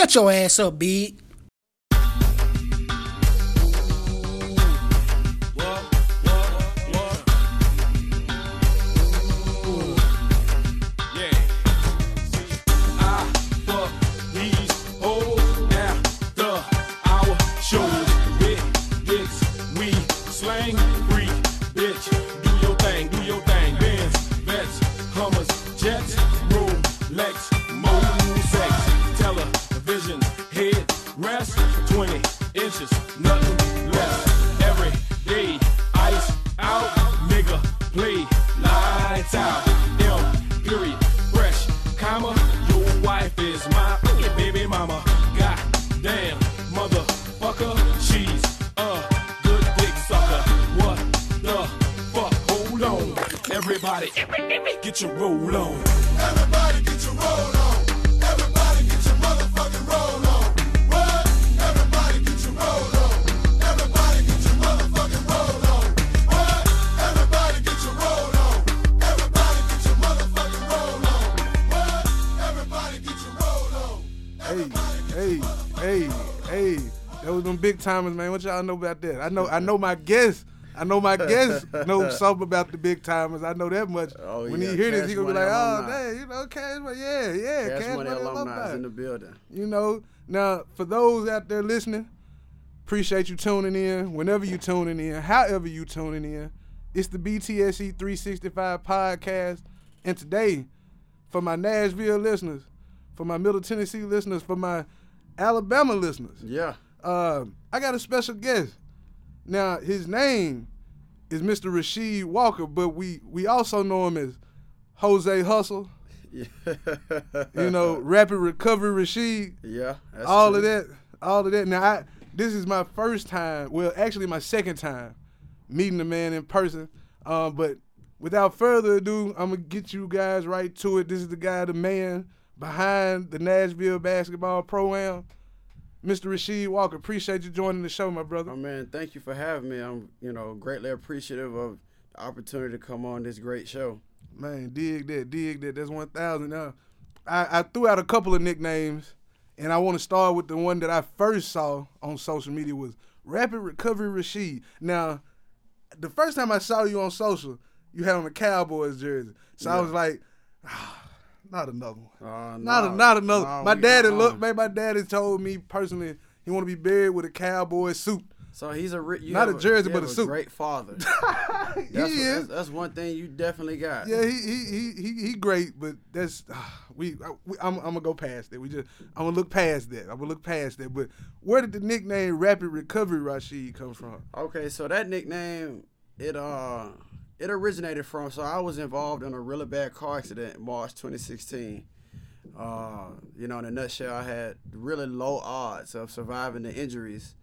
Shut your ass up, big. Timers, man. What y'all know about that? I know I know my guests. I know my guests know something about the big timers. I know that much. Oh, when yeah. he hear this, he gonna be like, "Oh, dang, you know, cash money, yeah, yeah, cash, cash money, money alumni in the building." You know, now for those out there listening, appreciate you tuning in. Whenever you tuning in, however you tuning in, it's the BTSE 365 podcast, and today, for my Nashville listeners, for my Middle Tennessee listeners, for my Alabama listeners, yeah. Uh, I got a special guest. Now his name is Mr. Rasheed Walker, but we we also know him as Jose Hustle. Yeah. you know, Rapid Recovery Rasheed. Yeah. all true. of that. All of that. Now I this is my first time, well actually my second time meeting the man in person. Um, but without further ado, I'm gonna get you guys right to it. This is the guy, the man behind the Nashville basketball program. Mr. Rasheed Walker, appreciate you joining the show, my brother. Oh man, thank you for having me. I'm, you know, greatly appreciative of the opportunity to come on this great show. Man, dig that, dig that. That's one thousand. Now, I, I threw out a couple of nicknames, and I want to start with the one that I first saw on social media was Rapid Recovery Rasheed. Now, the first time I saw you on social, you had on a Cowboys jersey, so yeah. I was like. Ah, not another one. Uh, not a, not another. No, my daddy look, man. My daddy told me personally he want to be buried with a cowboy suit. So he's a not a jersey, but a, a suit. Great father. he that's is. That's, that's, one thing you definitely got. Yeah, he he he he, great, but that's uh, we, we. I'm, I'm gonna go past that. We just I'm gonna look past that. I'm gonna look past that. But where did the nickname Rapid Recovery Rasheed come from? Okay, so that nickname it uh it originated from so I was involved in a really bad car accident in March 2016. Uh, you know, in a nutshell, I had really low odds of surviving the injuries.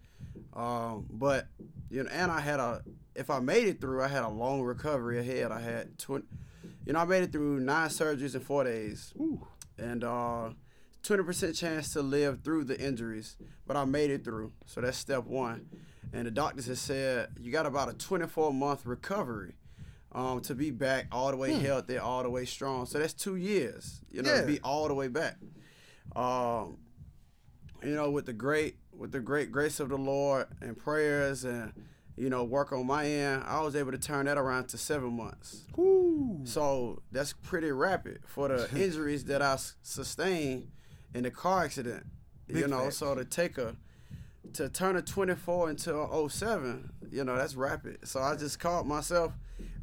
Um, but you know, and I had a if I made it through, I had a long recovery ahead. I had 20, you know, I made it through nine surgeries in four days, Ooh. and uh, 20% chance to live through the injuries, but I made it through. So that's step one. And the doctors have said you got about a 24 month recovery um, to be back all the way hmm. healthy, all the way strong. So that's two years, you know, yeah. to be all the way back. Um, you know, with the great with the great grace of the Lord and prayers and you know work on my end, I was able to turn that around to seven months. Ooh. So that's pretty rapid for the injuries that I sustained in the car accident. Big you know, so to take a to turn a 24 into 07, you know, that's rapid. So I just called myself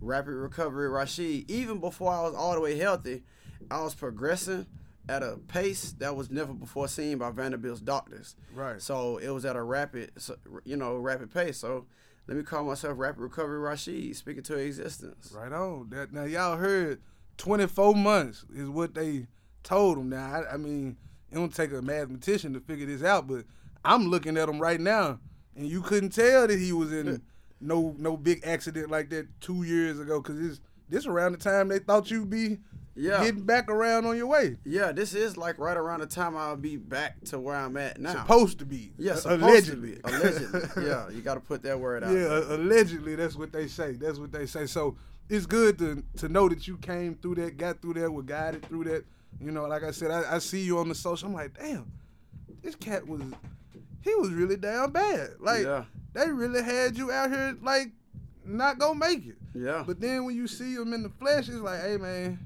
Rapid Recovery Rasheed. Even before I was all the way healthy, I was progressing at a pace that was never before seen by Vanderbilt's doctors. Right. So it was at a rapid, you know, rapid pace. So let me call myself Rapid Recovery Rasheed, speaking to existence. Right on. That now y'all heard 24 months is what they told him. Now I, I mean, it don't take a mathematician to figure this out, but I'm looking at him right now, and you couldn't tell that he was in no no big accident like that two years ago because this this around the time they thought you'd be yeah. getting back around on your way. Yeah, this is like right around the time I'll be back to where I'm at now. Supposed to be. Yeah, uh, supposed allegedly. to be. Allegedly. yeah, you got to put that word out. Yeah, there. allegedly. That's what they say. That's what they say. So it's good to to know that you came through that, got through that, were guided through that. You know, like I said, I, I see you on the social. I'm like, damn this cat was he was really damn bad. Like yeah, they really had you out here like not gonna make it. yeah. But then when you see him in the flesh, it's like, hey man,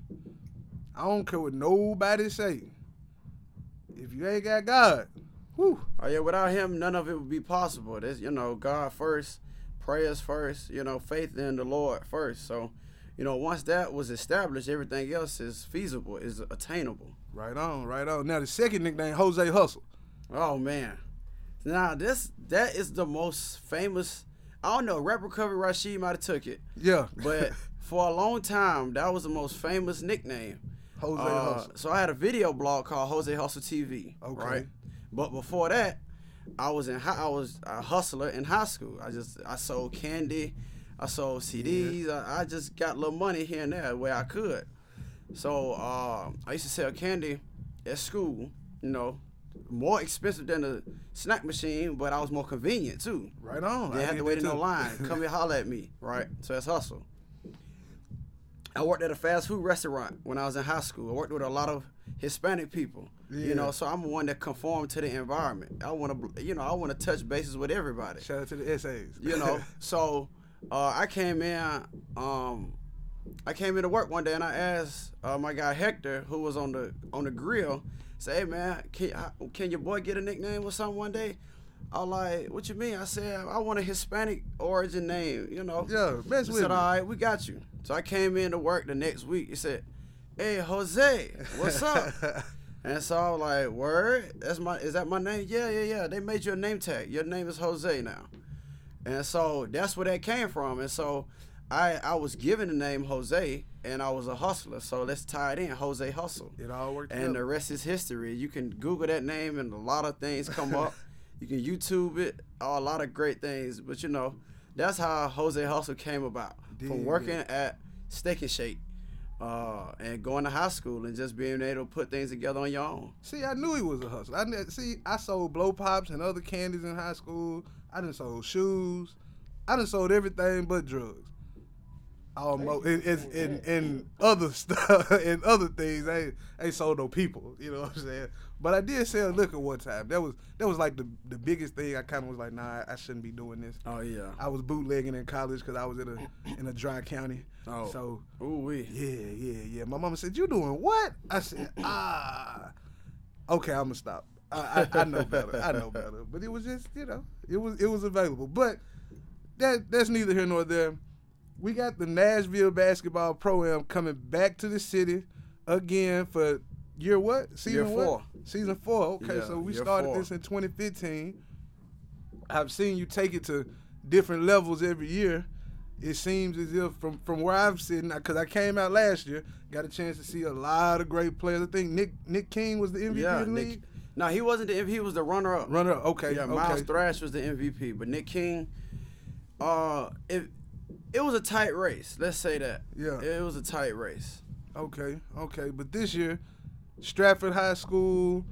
I don't care what nobody say. If you ain't got God, whew, Oh yeah, without him, none of it would be possible. This, you know, God first, prayers first, you know, faith in the Lord first. So, you know, once that was established, everything else is feasible, is attainable. right on, right on. Now the second nickname, Jose Hustle. Oh man, now this that is the most famous. I don't know. Rap Recovery Rasheed might have took it, Yeah, but for a long time, that was the most famous nickname. Jose Uh, Hustle. so I had a video blog called Jose Hustle TV. Okay. Right. But before that, I was in high, I was a hustler in high school. I just I sold candy, I sold CDs. I, I just got a little money here and there where I could. So uh, I used to sell candy at school. You know, more expensive than a snack machine, but I was more convenient too. Right on. They I had to wait in no line. Come and holler at me. Right. So that's hustle. I worked at a fast food restaurant when I was in high school. I worked with a lot of Hispanic people. Yeah. You know, so I'm one that conform to the environment. I want to, you know, I want to touch bases with everybody. Shout out to the essays. You know, so uh, I came in. Um, I came into work one day and I asked uh, my guy Hector, who was on the on the grill, say, "Hey man, can can your boy get a nickname or something one day?" I was like, "What you mean?" I said, "I want a Hispanic origin name." You know. yeah, mess He with said, me. "All right, we got you." So I came in to work the next week. He said, "Hey Jose, what's up?" And so I was like, "Word? That's my is that my name? Yeah, yeah, yeah. They made you a name tag. Your name is Jose now." And so that's where that came from. And so I I was given the name Jose, and I was a hustler. So let's tie it in, Jose Hustle. it all worked out And the rest is history. You can Google that name, and a lot of things come up. you can YouTube it, a lot of great things. But you know, that's how Jose Hustle came about. From it. working at Steak and Shake, uh, and going to high school, and just being able to put things together on your own. See, I knew he was a hustler. I kn- see. I sold blow pops and other candies in high school. I done sold shoes. I done sold everything but drugs. Almost and, and, and, and other stuff and other things. I ain't, I ain't sold no people. You know what I'm saying? But I did sell liquor one time. That was that was like the the biggest thing. I kind of was like, nah, I shouldn't be doing this. Oh yeah. I was bootlegging in college because I was in a in a dry county. Oh. So Ooh wee. yeah, yeah, yeah. My mama said, "You doing what?" I said, "Ah, okay, I'm gonna stop. I, I, I know better. I know better." But it was just, you know, it was it was available. But that that's neither here nor there. We got the Nashville basketball pro-am coming back to the city again for year what? Season Year what? four. Season four. Okay, Yeah, so we started four. this in 2015. I've seen you take it to different levels every year. It seems as if from from where I'm sitting, because I came out last year, got a chance to see a lot of great players. I think Nick Nick King was the MVP Yeah. of the Nick, league. no, he wasn't the MVP. He was the runner-up. Runner, up. okay, Yeah, okay. Miles Thrash was the MVP, but Nick King, uh, it it was a tight race. Let's say that. Yeah. it was a tight race. Okay, okay. But this year, Stratford High School,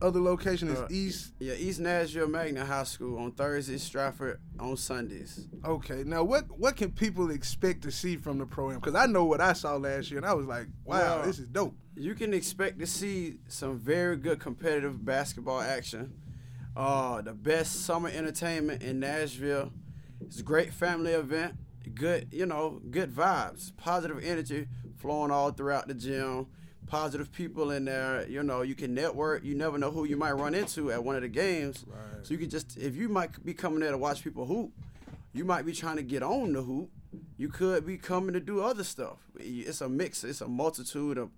other location is Uh, East. Yeah, East Nashville Magnet High School on Thursdays, Stratford on Sundays. Okay, now what what can people expect to see from the program? Because I know what I saw last year, and I was like, wow, Well, this is dope. You can expect to see some very good competitive basketball action. Uh, the best summer entertainment in Nashville. It's a great family event. Good, you know, good vibes, positive energy flowing all throughout the gym. Positive people in there. You know, you can network. You never know who you might run into at one of the games. Right. So you can just, if you might be coming there to watch people hoop, you might be trying to get on the hoop. You could be coming to do other stuff. It's a mix. It's a multitude of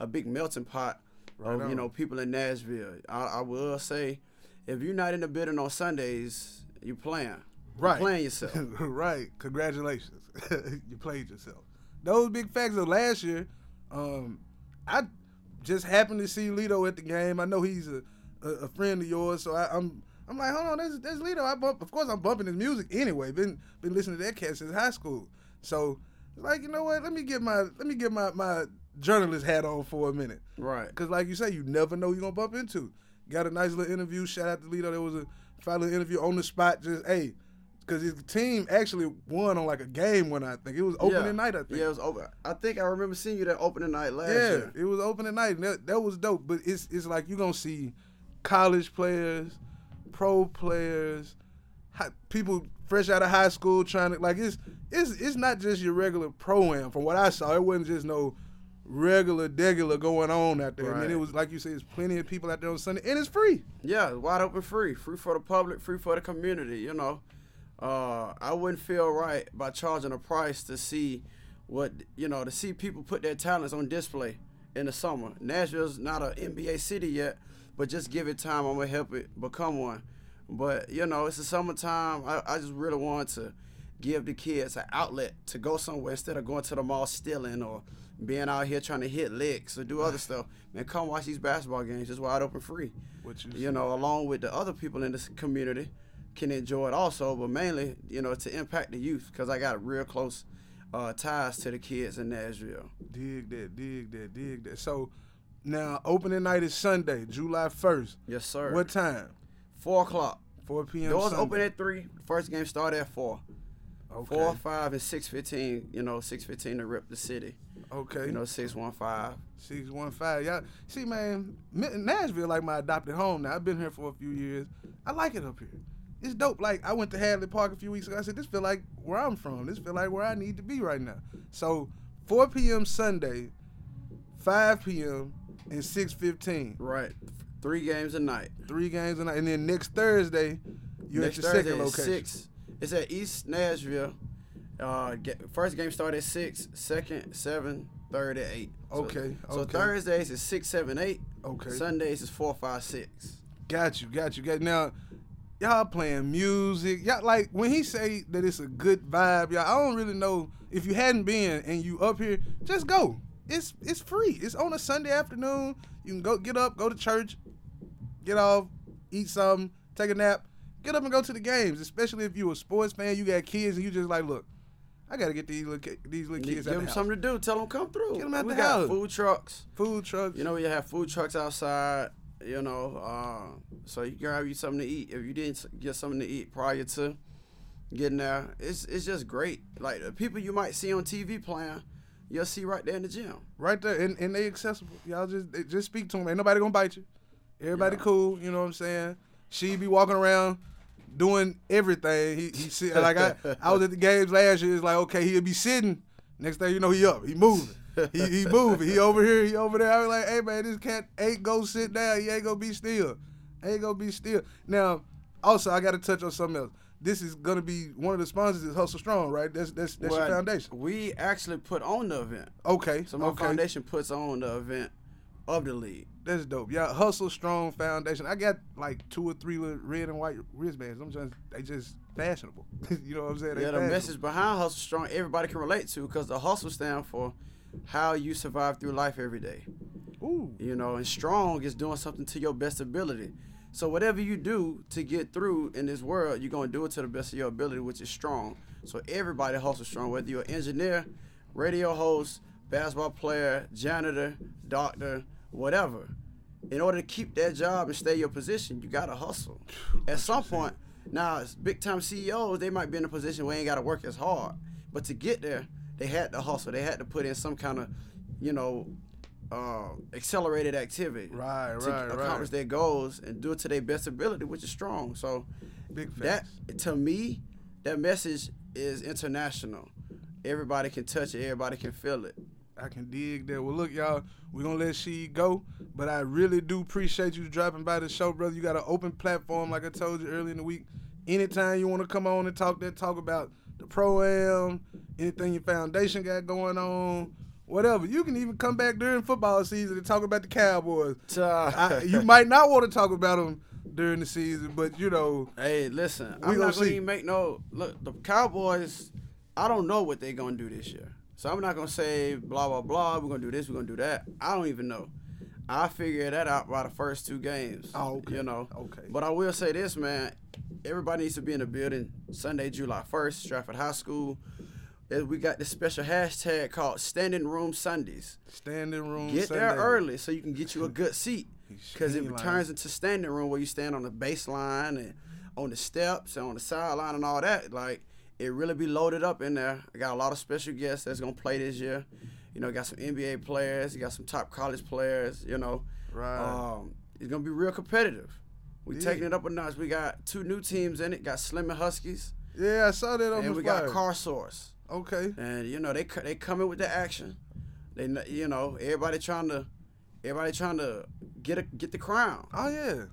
a big melting pot Right of on. you know people in Nashville. I, I will say, if you're not in the building on Sundays, you're playing. You're Right. playing yourself. right. Congratulations. you played yourself. Those big facts of last year, um, I just happened to see Lito at the game. I know he's a, a, a friend of yours, so I, I'm I'm like, hold on, there's, there's Lito. I bump, of course, I'm bumping his music anyway. Been been listening to that cat since high school. So, like, you know what? Let me get my let me get my my journalist hat on for a minute. right. Cause like you say, you never know you're gonna bump into. Got a nice little interview. Shout out to Lito. There was a fine little interview on the spot. Just hey, cause his team actually won on like a game one. I think it was opening yeah. night. I think. Yeah, it was open. I think I remember seeing you that opening night last Yeah, year. it was opening night. And that, that was dope. But it's it's like you gonna see college players, pro players, hi, people fresh out of high school trying to like it's it's it's not just your regular pro am. From what I saw, it wasn't just no regular degular going on out there. I mean, it was like you said, there's plenty of people out there on Sunday, and it's free. Yeah, wide open free. Free for the public, free for the community, you know. Uh, I wouldn't feel right by charging a price to see what, you know, to see people put their talents on display in the summer. Nashville's not an NBA city yet, but just give it time. I'm going to help it become one. But, you know, it's the summertime. I, I just really want to give the kids an outlet to go somewhere instead of going to the mall stealing or being out here trying to hit licks or do other stuff. Man, come watch these basketball games. It's wide open free What you, you know, along with the other people in this community can enjoy it also, but mainly, you know, to impact the youth because I got real close uh, ties to the kids in Nashville. dig that, dig that, dig that. So now opening night is Sunday, July first. Yes, sir. What time? Four o'clock. 4 p.m. Doors Sunday. open at three. First game start at four. Okay. Four, five, and six fifteen. You know, six fifteen to rip the city. Okay. You know, six one five. Six one five. Y'all see, man, Nashville like my adopted home. Now I've been here for a few years. I like it up here. It's dope. Like I went to Hadley Park a few weeks ago. I said, this feel like where I'm from. This feel like where I need to be right now. So 4 p.m. Sunday, 5 p.m. and 6:15. Right. Three games a night. Three games a night, and then next Thursday, you're Next at your Thursday second at location. six. It's at East Nashville. Uh, get, first game started at six. Second, seven. Third at eight. So- Okay, So okay. Thursdays is six, seven, eight. Okay. Sundays is four, five, six. Got you, got you, got now. Y'all playing music. Y'all like when he say that it's a good vibe, y'all. I don't really know if you hadn't been and you up here, just go. It's it's free. It's on a Sunday afternoon. You can go get up, go to church, get off, eat something, take a nap, get up and go to the games. Especially if you a sports fan, you got kids, and you just like, look, I gotta get these little ki- these little kids. Give them the something to do. Tell them come through. Get 'em out we the got house. food trucks. Food trucks. You know, you have food trucks outside. You know, uh, so you grab you something to eat. If you didn't get something to eat prior to getting there, it's it's just great. Like the people you might see on TV playing, you'll see right there in the gym. right there, and, and they accessible. Y'all just just speak to them. Ain't nobody gonna bite you. Everybody Yeah. cool. You know what I'm saying? She be walking around doing everything. He he sit like I I was at the games last year. It's like okay, he'll be sitting. Next thing you know, he up. He moving. He he moving. He over here. He over there. I was like, hey man, this cat ain't go sit down. He ain't gonna be still. Ain't gonna be still. Now, also I got to touch on something else. This is gonna be one of the sponsors is Hustle Strong, right? That's that's that's Well, your foundation. We actually put on the event. Okay. So my okay. foundation puts on the event of the league. That's dope. Yeah, Hustle Strong Foundation. I got like two or three red and white wristbands. I'm just they just fashionable. you know what I'm saying? They Yeah, the message behind Hustle Strong, everybody can relate to because the hustle stand for how you survive through life every day. Ooh. You know, and strong is doing something to your best ability. So whatever you do to get through in this world, you're gonna do it to the best of your ability, which is strong. So everybody hustles strong, whether you're an engineer, radio host, basketball player, janitor, doctor, whatever. In order to keep that job and stay your position, you gotta hustle. At some point, now it's big time CEOs, they might be in a position where they ain't gotta work as hard. But to get there, they had to hustle. They had to put in some kind of, you know, uh, accelerated activity Right, to right, accomplish right. their goals and do it to their best ability, which is strong. So Big that to me, that message is international. Everybody can touch it. Everybody can feel it. I can dig that. Well, look, y'all, we're gonna let she go, but I really do appreciate you dropping by the show, brother. You got an open platform, like I told you earlier in the week. Anytime you want to come on and talk that talk about the pro am, anything your foundation got going on, whatever. You can even come back during football season and talk about the Cowboys. I, you might not want to talk about them during the season, but you know, Hey, listen, I'm not gonna make no look. The Cowboys, I don't know what they're gonna do this year, so I'm not gonna say blah blah blah. We're gonna do this. We're gonna do that. I don't even know. I figure that out by the first two games. Oh, okay. You know. Okay. But I will say this, man. Everybody needs to be in the building Sunday, July 1st, Stratford High School. We got this special hashtag called Standing Room Sundays. standing room. Get there early so you can get you a good seat. Because it turns into standing room where you stand on the baseline and on the steps and on the sideline and all that. Like, it really be loaded up in there. I got a lot of special guests that's going to play this year. You know, got some NBA players, you got some top college players, you know. Right. Um, it's gonna be real competitive. We Yeah. taking it up a notch. We got two new teams in it. Got Slim and Husky's, Yeah, I saw that on and the we got Car Source. Okay. And you know they they coming with the action. They you know everybody trying to everybody trying to get a, get the crown. Oh yeah.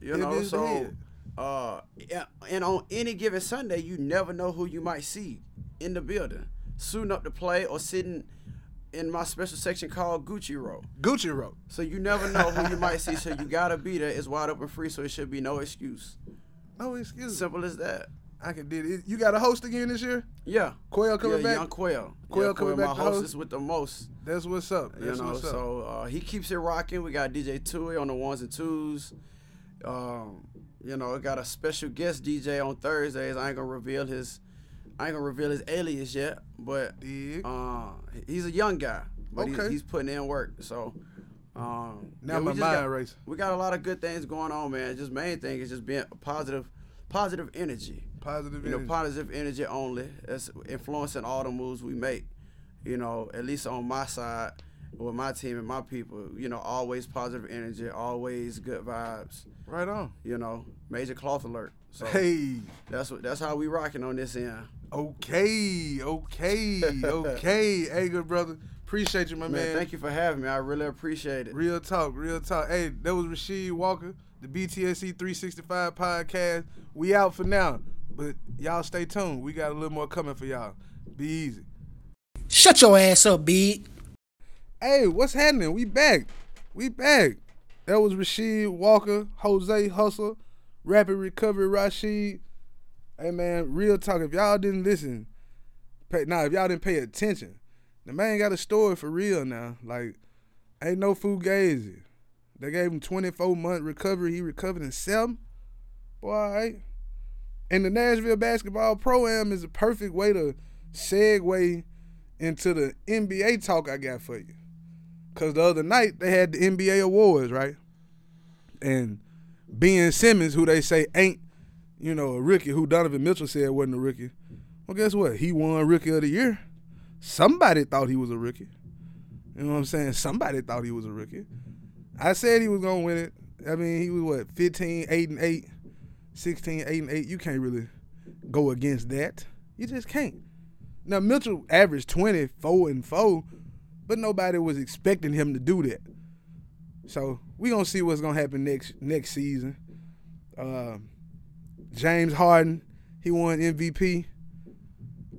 You It know so uh yeah, and on any given Sunday you never know who you might see in the building suiting up to play or sitting in my special section called Gucci Row. Gucci wrote. So you never know who you might see. So you gotta be there. It's wide open free, so it should be no excuse. No excuse. Simple as that. I can did it. You got a host again this year? Yeah. Quail coming yeah, back. Young Quail. Quail yeah, coming Quail, back my host? hostess with the most. That's what's up. You That's know, what's up. so uh, he keeps it rocking. We got DJ Tui on the ones and twos. Um, you know, we got a special guest DJ on Thursdays. I ain't gonna reveal his, I ain't gonna reveal his alias yet, but uh, he's a young guy, but he's, Okay. he's putting in work. So um, now yeah, my we mind got, racing. we got a lot of good things going on, man. Just main thing is just being positive, positive energy. Positive You know, energy. positive energy only. That's influencing all the moves we make. You know, at least on my side, with my team and my people. You know, always positive energy, always good vibes. right on. You know, major cloth alert. So Hey. that's what that's how we rocking on this end. Okay. Okay. okay. hey, good brother. Appreciate you, my Man, man. thank you for having me. I really appreciate it. Real talk, real talk. Hey, that was Rasheed Walker, the BTSC 365 podcast. We out for now, but y'all stay tuned. We got a little more coming for y'all. Be easy. Shut your ass up, big. Hey, what's happening? We back. We back. That was Rasheed Walker, Jose Hustle, Rapid Recovery Rasheed. Hey man, real talk. If y'all didn't listen, pay, nah, if y'all didn't pay attention, the man got a story for real now. Like, ain't no fugazi. They gave him 24 month recovery. He recovered in seven. Boy, all right. And the Nashville Basketball Pro Am is a perfect way to segue into the NBA talk I got for you. Cause the other night they had the NBA awards, right? And Ben Simmons, who they say ain't, you know, a rookie, who Donovan Mitchell said wasn't a rookie. Well, guess what? He won Rookie of the Year. Somebody thought he was a rookie. You know what I'm saying? Somebody thought he was a rookie. I said he was gonna win it. I mean, he was what, 15, 8 and 8, 16, 8 and 8. You can't really go against that. You just can't. Now Mitchell averaged 24 and 4, but nobody was expecting him to do that. So we gonna see what's gonna happen next next season. Um, James Harden, he won MVP.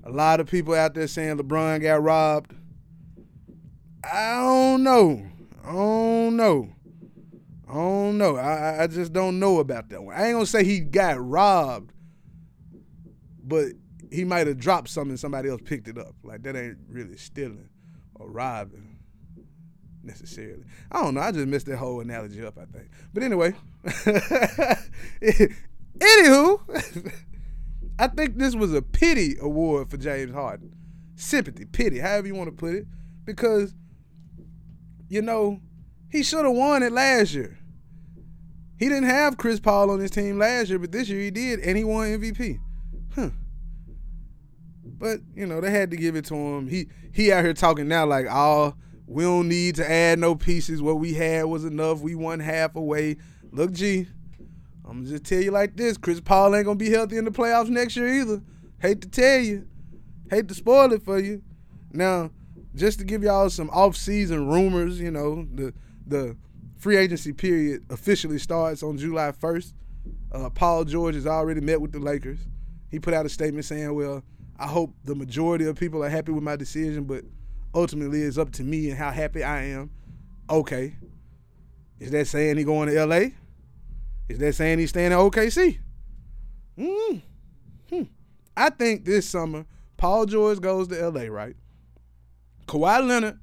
A lot of people out there saying LeBron got robbed. I don't know. I don't know. I don't know. I, I- just don't know about that one. I ain't gonna say he got robbed, but he might have dropped something somebody else picked it up. Like that ain't really stealing or robbing necessarily. I don't know. I just messed that whole analogy up, I think. But anyway, anywho, I think this was a pity award for James Harden. Sympathy, pity, however you want to put it, because you know he should have won it last year. He didn't have Chris Paul on his team last year, but this year he did, and he won MVP. Huh. But you know they had to give it to him. He he out here talking now like, oh, we don't need to add no pieces. What we had was enough. We won half away. Look, G, I'm gonna just tell you like this: Chris Paul ain't gonna be healthy in the playoffs next year either. Hate to tell you, hate to spoil it for you. Now, just to give y'all some off-season rumors, you know, the the free agency period officially starts on July 1st. Uh, Paul George has already met with the Lakers. He put out a statement saying, "Well, I hope the majority of people are happy with my decision, but ultimately it's up to me and how happy I am." Okay, is that saying he going to L.A.? Is that saying he's staying at OKC? Mm. Hmm. I think this summer Paul George goes to L.A. Right? Kawhi Leonard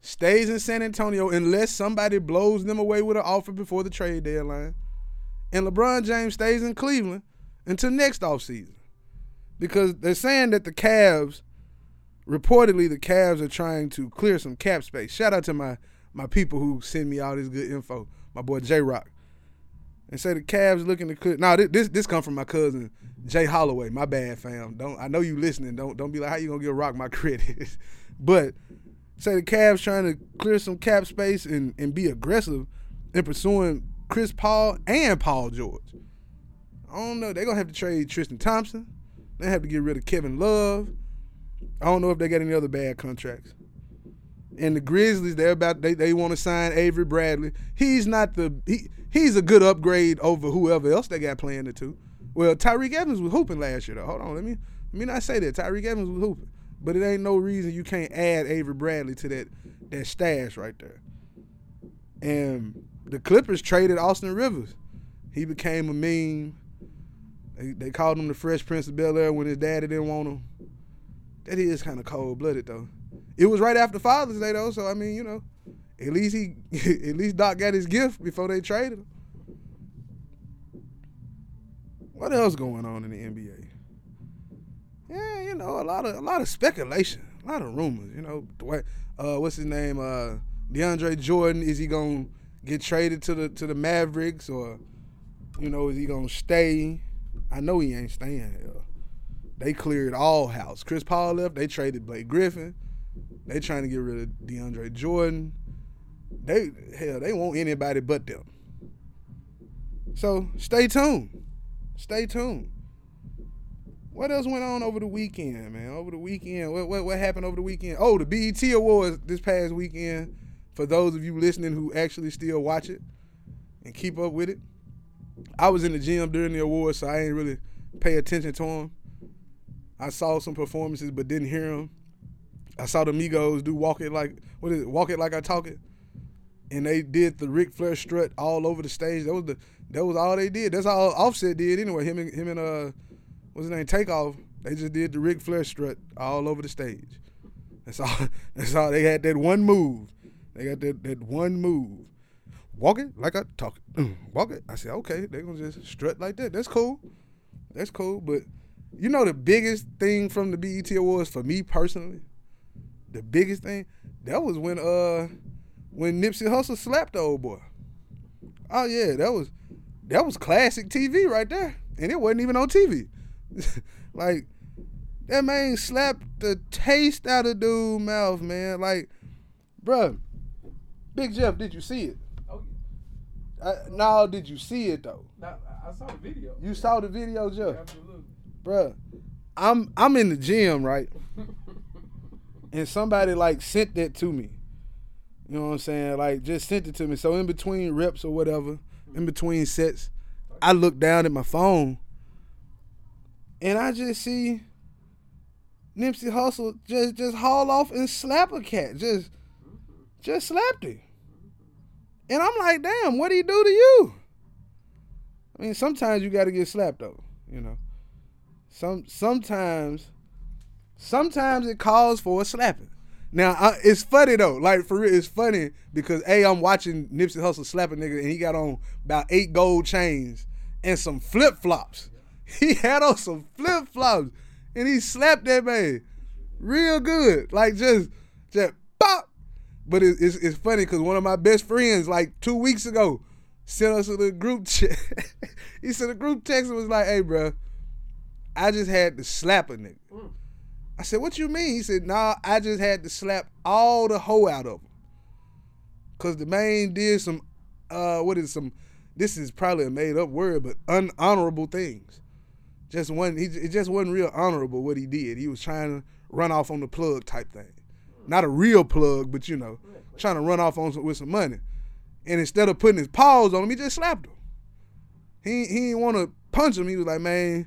stays in San Antonio unless somebody blows them away with an offer before the trade deadline. And LeBron James stays in Cleveland until next offseason. Because they're saying that the Cavs, reportedly the Cavs are trying to clear some cap space. Shout out to my my people who send me all this good info. My boy J Rock. And say the Cavs looking to clear. Now this this, this come from my cousin Jay Holloway. My bad, fam. Don't I know you listening? Don't don't be like how you gonna get Rock my credit. but say the Cavs trying to clear some cap space and, and be aggressive in pursuing Chris Paul and Paul George. I don't know. They're gonna have to trade Tristan Thompson. They have to get rid of Kevin Love. I don't know if they got any other bad contracts. And the Grizzlies, they're about they, they want to sign Avery Bradley. He's not the he he's a good upgrade over whoever else they got playing the two. Well, Tyreke Evans was hooping last year though. Hold on, let me let me not say that. Tyreke Evans was hooping. But it ain't no reason you can't add Avery Bradley to that that stash right there. And the Clippers traded Austin Rivers. He became a meme. They, they called him the Fresh Prince of Bel Air when his daddy didn't want him. That is kind of cold blooded though. It was right after Father's Day though, so I mean, you know, at least he, at least Doc got his gift before they traded him. What else going on in the NBA? Yeah, you know, a lot of a lot of speculation, a lot of rumors. You know, Dwight, uh, what's his name? Uh, DeAndre Jordan. Is he gonna get traded to the to the Mavericks or, you know, is he gonna stay? I know he ain't staying here. They cleared all house. Chris Paul left. They traded Blake Griffin. They trying to get rid of DeAndre Jordan. They hell, they want anybody but them. So stay tuned. Stay tuned. What else went on over the weekend, man? Over the weekend, what what, what happened over the weekend? Oh, the BET Awards this past weekend. For those of you listening who actually still watch it and keep up with it, I was in the gym during the awards, so I ain't really pay attention to them. I saw some performances, but didn't hear them. I saw the Migos do "Walk It Like" what is it? "Walk It Like I Talk It," and they did the Ric Flair strut all over the stage. That was the that was all they did. That's all Offset did anyway. Him and him and uh, what's his name? Takeoff. They just did the Ric Flair strut all over the stage. That's all. That's all. They had that one move. They got that that one move. Walk it like I talk it. Walk it. I said, okay, they're gonna just strut like that. That's cool. That's cool. But you know the biggest thing from the BET Awards for me personally, the biggest thing, that was when uh when Nipsey Hussle slapped the old boy. Oh yeah, that was that was classic TV right there. And it wasn't even on TV. like that man slapped the taste out of dude mouth, man. Like, bruh, Big Jeff, did you see it? Oh, Uh, no, did you see it though? now, I saw the video. You saw the video, Jeff, Absolutely. bruh. I'm I'm in the gym, right? and somebody like sent that to me. You know what I'm saying? Like just sent it to me. So in between reps or whatever, in between sets, I look down at my phone and I just see Nipsey Hussle just just haul off and slap a cat. Just just slapped him. And I'm like, damn, what do he do to you? I mean, sometimes you gotta get slapped though, you know. Some sometimes sometimes it calls for a slapping. Now I, it's funny though, like for real, it's funny because a I'm watching Nipsey Hussle slap a nigga and he got on about eight gold chains and some flip flops. He had on some flip flops and he slapped that man real good, like just just pop. But it, it's it's funny because one of my best friends like two weeks ago sent us a little group chat. he sent a group text and was like, "Hey, bro, I just had to slap a nigga." Mm. I said, "What you mean?" He said, "Nah, I just had to slap all the hoe out of him, cause the man did some, uh, what is some? This is probably a made up word, but unhonorable things. Just one, he it just wasn't real honorable what he did. He was trying to run off on the plug type thing, not a real plug, but you know, trying to run off on some, with some money. And instead of putting his paws on him, he just slapped him. He he didn't want to punch him. He was like, man."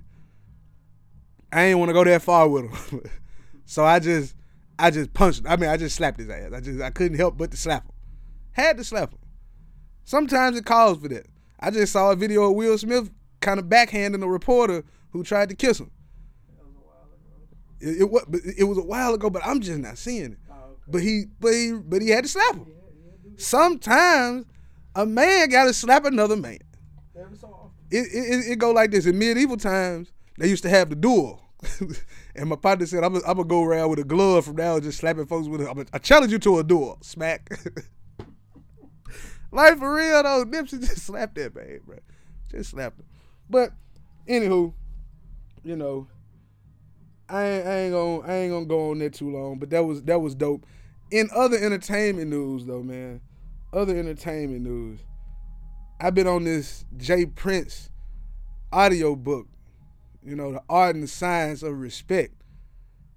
I ain't want to go that far with him. so I just I just punched I mean I just slapped his ass. I just I couldn't help but to slap him. Had to slap him. Sometimes it calls for that. I just saw a video of Will Smith kind of backhanding a reporter who tried to kiss him. It, it, wa- but it was a while ago, but I'm just not seeing it. Oh, but he but he but he had to slap him. Sometimes a man gotta slap another man. Every so. It, it, it- it go like this. In medieval times, they used to have the duel. and my partner said, I'm to go around with a glove from now on, just slapping folks with it. Gonna- I challenge you to a duel. Smack. like, for real, though, Nipsey just slapped that man, bro. Just slapped him. But, anywho, you know, I ain't, gonna I ain't gonna go on there too long, but that was that was dope. In other entertainment news though, man, other entertainment news, I've been on this J. Prince audio book, you know, the art and the science of respect.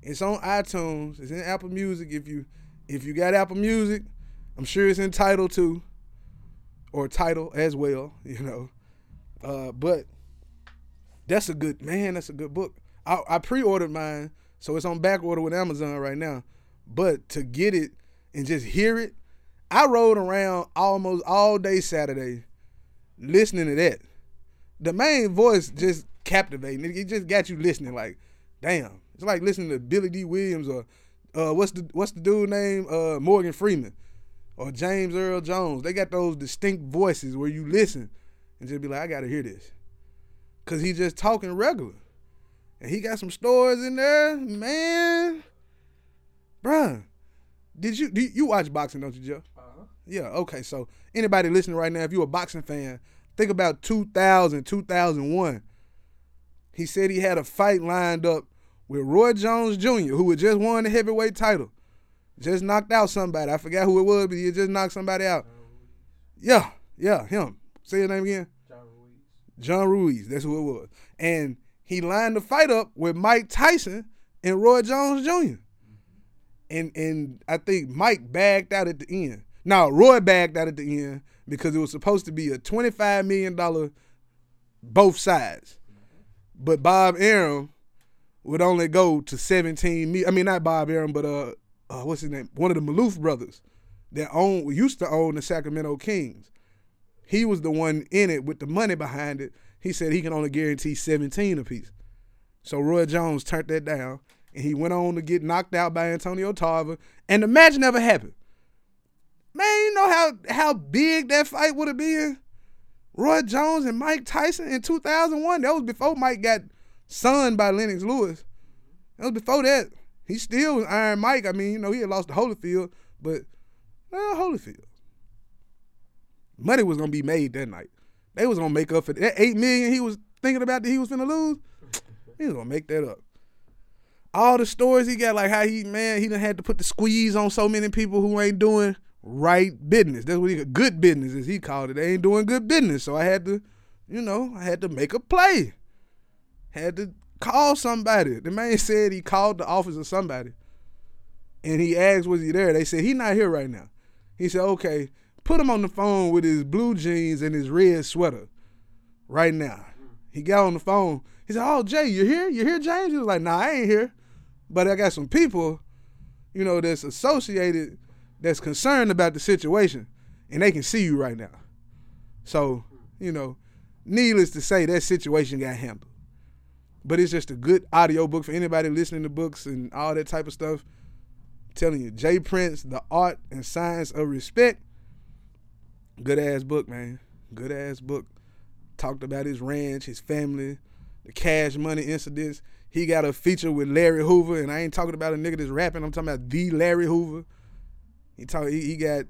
It's on iTunes. It's in Apple Music. If you if you got Apple Music, I'm sure it's entitled to, or title as well. You know, uh, but that's a good man. That's a good book. I, I pre-ordered mine, so it's on back order with Amazon right now. But to get it and just hear it, I rode around almost all day Saturday listening to that. The main voice just captivating. It just got you listening. Like, damn, it's like listening to Billy Dee Williams or uh, what's the what's the dude name? Uh, Morgan Freeman or James Earl Jones. They got those distinct voices where you listen and just be like, I gotta hear this, cause he just talking regular, and he got some stories in there, man. Bruh, did you do you watch boxing? Don't you, Joe? Uh-huh. Yeah, okay. So anybody listening right now, if you're a boxing fan, think about 2000, 2001. He said he had a fight lined up with Roy Jones Jr., who had just won the heavyweight title. Just knocked out somebody. I forgot who it was, but he just knocked somebody out. Yeah, yeah, him. Say his name again. John Ruiz. John Ruiz. That's who it was. And he lined the fight up with Mike Tyson and Roy Jones Jr. And and I think Mike bagged out at the end. Now Roy bagged out at the end because it was supposed to be a twenty-five million dollar both sides. But Bob Arum would only go to 17 me I mean not Bob Arum, but uh, uh what's his name? One of the Maloof brothers that own used to own the Sacramento Kings. He was the one in it with the money behind it. He said he can only guarantee 17 apiece. So Roy Jones turned that down, and he went on to get knocked out by Antonio Tarver, and the match never happened. Man, you know how how big that fight would have been? Roy Jones and Mike Tyson in 2001. That was before Mike got sunned by Lennox Lewis. That was before that. He still was Iron Mike. I mean, you know, he had lost to Holyfield, but uh, Holyfield. Money was gonna be made that night. They was gonna make up for that eight million he was thinking about that he was gonna lose. He was gonna make that up. All the stories he got, like how he man, he done had to put the squeeze on so many people who ain't doing right business. That's what he good business as he called it. They ain't doing good business. So I had to, you know, I had to make a play. Had to call somebody. The man said he called the office of somebody. And he asked, was he there? They said, he not here right now. He said, okay, put him on the phone with his blue jeans and his red sweater right now. He got on the phone. He said, oh, Jay, you here? You here, James? He was like, nah, I ain't here. But I got some people, you know, that's associated, that's concerned about the situation, and they can see you right now. So, you know, needless to say, that situation got handled. But it's just a good audio book for anybody listening to books and all that type of stuff. I'm telling you, J. Prince, The Art and Science of Respect. Good ass book, man. Good ass book. Talked about his ranch, his family, the cash money incidents. He got a feature with Larry Hoover, and I ain't talking about a nigga that's rapping. I'm talking about the Larry Hoover. He talk. He, he got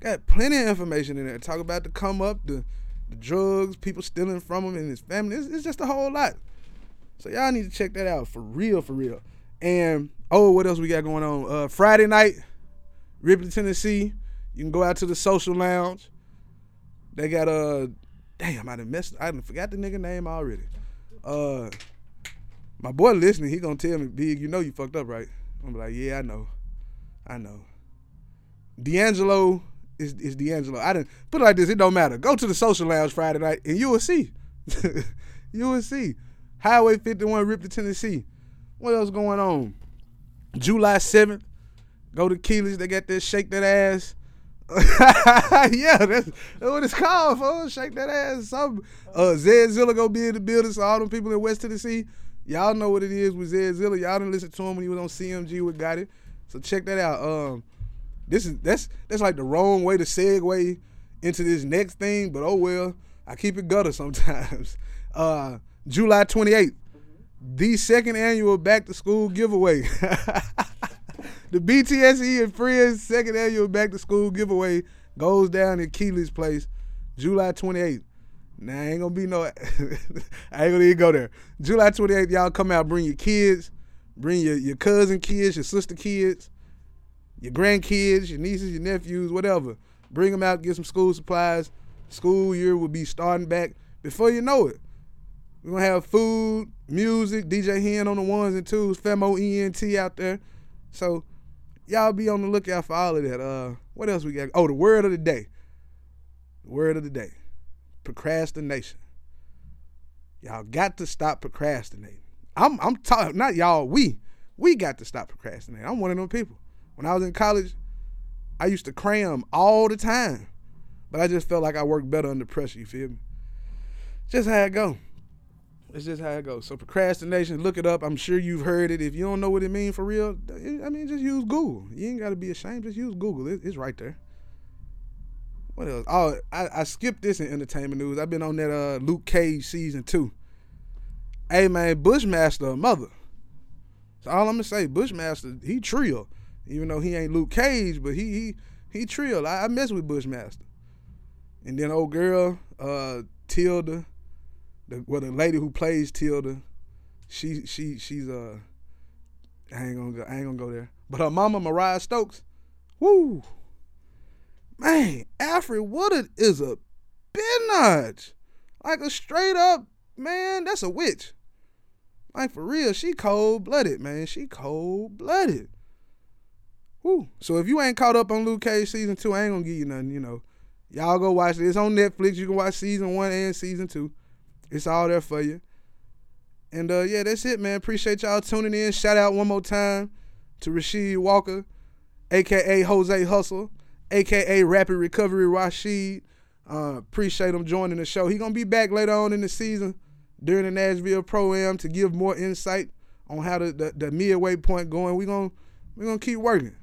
got plenty of information in there. Talk about the come up, the the drugs, people stealing from him and his family. It's, it's just a whole lot. So y'all need to check that out for real, for real. And oh, what else we got going on? Uh, Friday night, Ripley, Tennessee. You can go out to the social lounge. They got a uh, damn. I done messed. I done forgot the nigga name already. Uh, my boy listening. He gonna tell me, Big. You know you fucked up, right? I'm like, yeah, I know, I know. D'Angelo is is D'Angelo. I didn't put it like this. It don't matter. Go to the social lounge Friday night, and you will see. you will see. Highway 51, Ripley Tennessee. What else going on? July 7th, go to Keely's. They got that shake that ass. yeah, that's, that's what it's called, folks. Shake that ass. Some uh, Zed Zilla gonna be in the building. So all them people in West Tennessee, y'all know what it is with Zed Zilla. Y'all didn't listen to him when he was on CMG with Gotti. So check that out. Um, this is that's that's like the wrong way to segue into this next thing, but oh well. I keep it gutter sometimes. Uh, July 28th, the second annual back to school giveaway. the BTSE and Friends second annual back to school giveaway goes down in Keely's place July 28th. Now I ain't gonna be no I ain't gonna even go there. July 28th, y'all come out, bring your kids, bring your, your cousin kids, your sister kids, your grandkids, your nieces, your nephews, whatever. Bring them out, get some school supplies. School year will be starting back before you know it. We're gonna have food, music, DJ Hen on the ones and twos, Femo ENT out there. So y'all be on the lookout for all of that. Uh what else we got? Oh, the word of the day. The word of the day. Procrastination. Y'all got to stop procrastinating. I'm I'm talking not y'all, we. We got to stop procrastinating. I'm one of them people. When I was in college, I used to cram all the time. But I just felt like I worked better under pressure, you feel me? Just how it go. It's just how it goes. So procrastination, look it up. I'm sure you've heard it. If you don't know what it means for real, I mean, just use Google. You ain't got to be ashamed. Just use Google. It's right there. What else? Oh, I, I skipped this in entertainment news. I've been on that uh, Luke Cage season two. Hey man, Bushmaster, mother. So all I'm gonna say, Bushmaster, he trill. Even though he ain't Luke Cage, but he he he trill. I, I mess with Bushmaster. And then old girl, uh, Tilda, the well, the lady who plays Tilda, she she she's uh I ain't gonna go, I ain't gonna go there. But her mama, Mariah Stokes, woo, man, Alfre Woodard is a bitch, like a straight up man. That's a witch. Like for real, she cold blooded, man. She cold blooded. Woo. So if you ain't caught up on Luke Cage season two, I ain't gonna give you nothing. You know, y'all go watch it. It's on Netflix. You can watch season one and season two. It's all there for you. And uh, yeah, that's it, man. Appreciate y'all tuning in. Shout out one more time to Rasheed Walker, aka Jose Hustle, aka Rapid Recovery Rasheed. Uh, appreciate him joining the show. He gonna be back later on in the season during the Nashville Pro Am to give more insight on how the, the, the midway point going. We gonna we gonna keep working.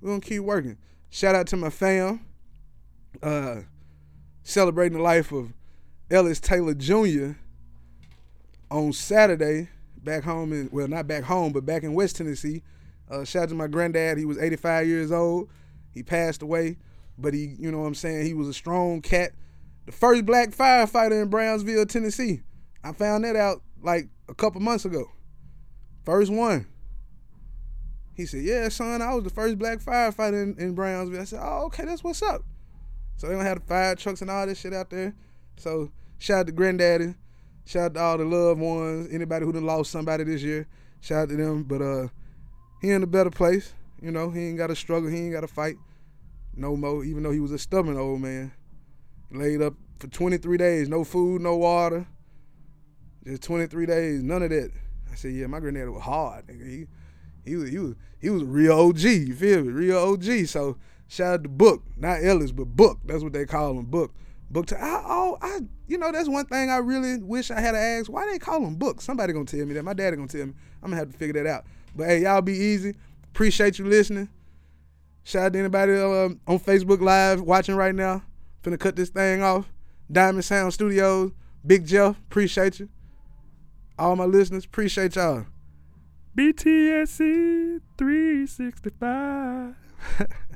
We gonna keep working. Shout out to my fam. Uh, celebrating the life of Ellis Taylor Jr. on Saturday back home in well not back home but back in West Tennessee. Uh, shout out to my granddad. He was 85 years old. He passed away, but he you know what I'm saying he was a strong cat. The first black firefighter in Brownsville, Tennessee. I found that out like a couple months ago. First one. He said, Yeah, son, I was the first black firefighter in, in Brownsville. I said, Oh, okay, that's what's up. So they don't have the fire trucks and all this shit out there. So shout out to Granddaddy. Shout out to all the loved ones. Anybody who done lost somebody this year. Shout out to them. But uh he in a better place. You know, he ain't gotta struggle, he ain't gotta fight no more, even though he was a stubborn old man. Laid up for 23 days, no food, no water. Just 23 days, none of that. I said, yeah, my granddad was hard. Nigga. He, he was, he was, he was a real OG. You feel me? Real OG. So shout out to Book, not Ellis, but Book. That's what they call him, Book. Book. To, I, oh, I, you know, that's one thing I really wish I had to ask. Why they call him Book? Somebody gonna tell me that. My daddy gonna tell me. I'm gonna have to figure that out. But hey, y'all be easy. Appreciate you listening. Shout out to anybody uh, on Facebook Live watching right now. Finna cut this thing off. Diamond Sound Studios. Big Jeff, appreciate you all my listeners, appreciate y'all. BTSC 365.